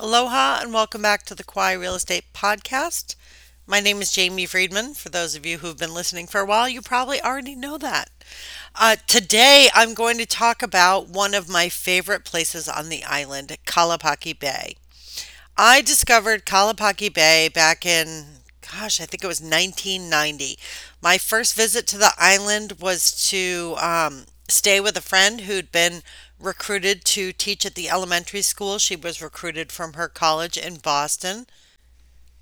Aloha and welcome back to the Kauai Real Estate Podcast. My name is Jamie Friedman. For those of you who've been listening for a while, you probably already know that. Uh, today, I'm going to talk about one of my favorite places on the island, Kalapaki Bay. I discovered Kalapaki Bay back in, gosh, I think it was 1990. My first visit to the island was to um, stay with a friend who'd been recruited to teach at the elementary school. She was recruited from her college in Boston.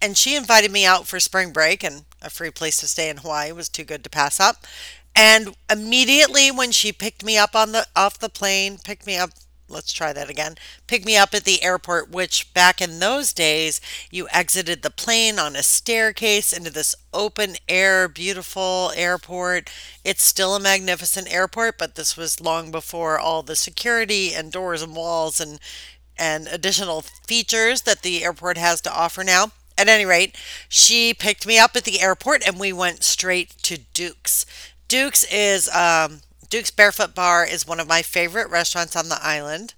And she invited me out for spring break, and a free place to stay in Hawaii was too good to pass up. And immediately when she picked me up on the off the plane, picked me up let's try that again. Pick me up at the airport, which back in those days, you exited the plane on a staircase into this open air, beautiful airport. It's still a magnificent airport, but this was long before all the security and doors and walls and and additional features that the airport has to offer now. At any rate, she picked me up at the airport and we went straight to Duke's. Duke's is um, Duke's Barefoot Bar is one of my favorite restaurants on the island.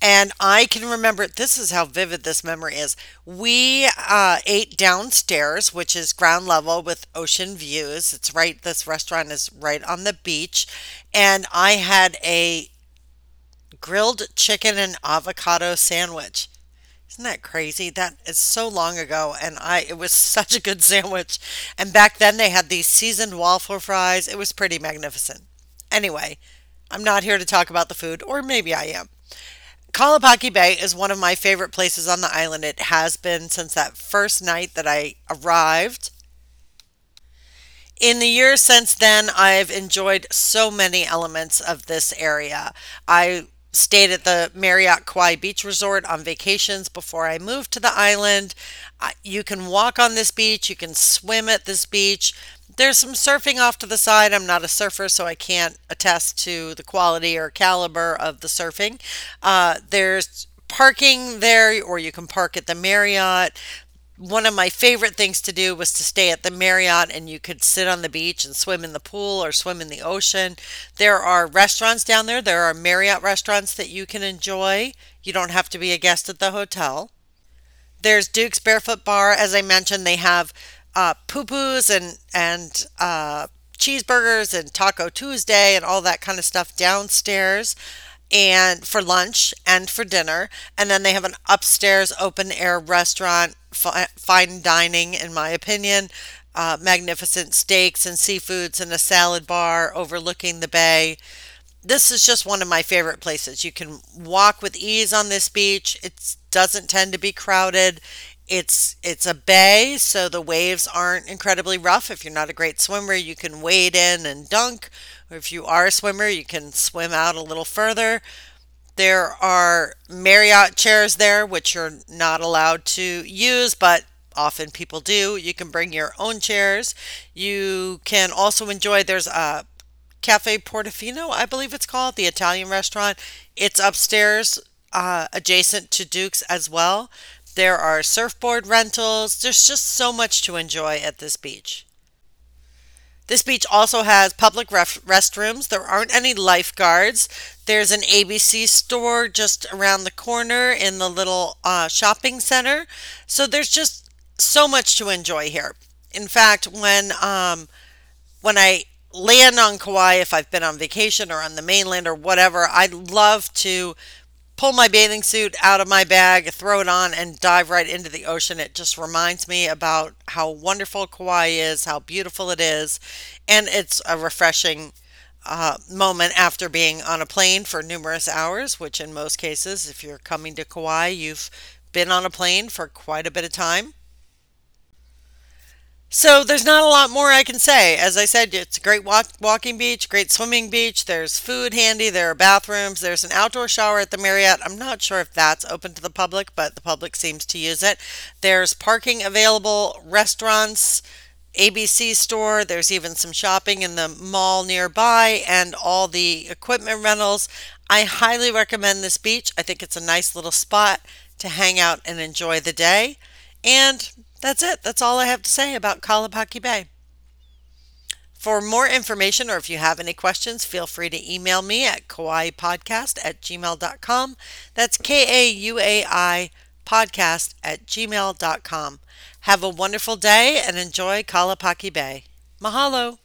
And I can remember, this is how vivid this memory is. We uh, ate downstairs, which is ground level with ocean views. It's right, this restaurant is right on the beach. And I had a grilled chicken and avocado sandwich. Isn't that crazy? That is so long ago, and I it was such a good sandwich. And back then they had these seasoned waffle fries. It was pretty magnificent. Anyway, I'm not here to talk about the food, or maybe I am. Kalapaki Bay is one of my favorite places on the island. It has been since that first night that I arrived. In the years since then, I've enjoyed so many elements of this area. I stayed at the Marriott Kauai Beach Resort on vacations before I moved to the island. You can walk on this beach, you can swim at this beach. There's some surfing off to the side. I'm not a surfer, so I can't attest to the quality or caliber of the surfing. Uh, there's parking there, or you can park at the Marriott one of my favorite things to do was to stay at the Marriott and you could sit on the beach and swim in the pool or swim in the ocean. There are restaurants down there. There are Marriott restaurants that you can enjoy. You don't have to be a guest at the hotel. There's Duke's Barefoot Bar. As I mentioned, they have uh, pupus and and uh, cheeseburgers and Taco Tuesday and all that kind of stuff downstairs and for lunch and for dinner and then they have an upstairs open air restaurant fi- fine dining in my opinion uh, magnificent steaks and seafoods and a salad bar overlooking the bay. This is just one of my favorite places. You can walk with ease on this beach. It doesn't tend to be crowded it's it's a bay, so the waves aren't incredibly rough. If you're not a great swimmer, you can wade in and dunk, or if you are a swimmer, you can swim out a little further. There are Marriott chairs there, which you're not allowed to use, but often people do. You can bring your own chairs. You can also enjoy, there's a Cafe Portofino, I believe it's called, the Italian restaurant. It's upstairs, uh, adjacent to Duke's as well. There are surfboard rentals. There's just so much to enjoy at this beach. This beach also has public ref- restrooms. There aren't any lifeguards. There's an ABC store just around the corner in the little uh, shopping center. So there's just so much to enjoy here. In fact, when um, when I land on Kauai, if I've been on vacation or on the mainland or whatever, I love to pull my bathing suit out of my bag, throw it on, and dive right into the ocean. It just reminds me about how wonderful Kauai is, how beautiful it is, and it's a refreshing uh, moment after being on a plane for numerous hours, which in most cases, if you're coming to Kauai, you've been on a plane for quite a bit of time. So there's not a lot more I can say. As I said, it's a great walk- walking beach, great swimming beach. There's food handy. There are bathrooms. There's an outdoor shower at the Marriott. I'm not sure if that's open to the public, but the public seems to use it. There's parking available, restaurants, ABC store. There's even some shopping in the mall nearby and all the equipment rentals. I highly recommend this beach. I think it's a nice little spot to hang out and enjoy the day. And that's it. That's all I have to say about Kalapaki Bay. For more information or if you have any questions, feel free to email me at kauaipodcast at gmail.com. That's K A U A I podcast at gmail.com. Have a wonderful day and enjoy Kalapaki Bay. Mahalo.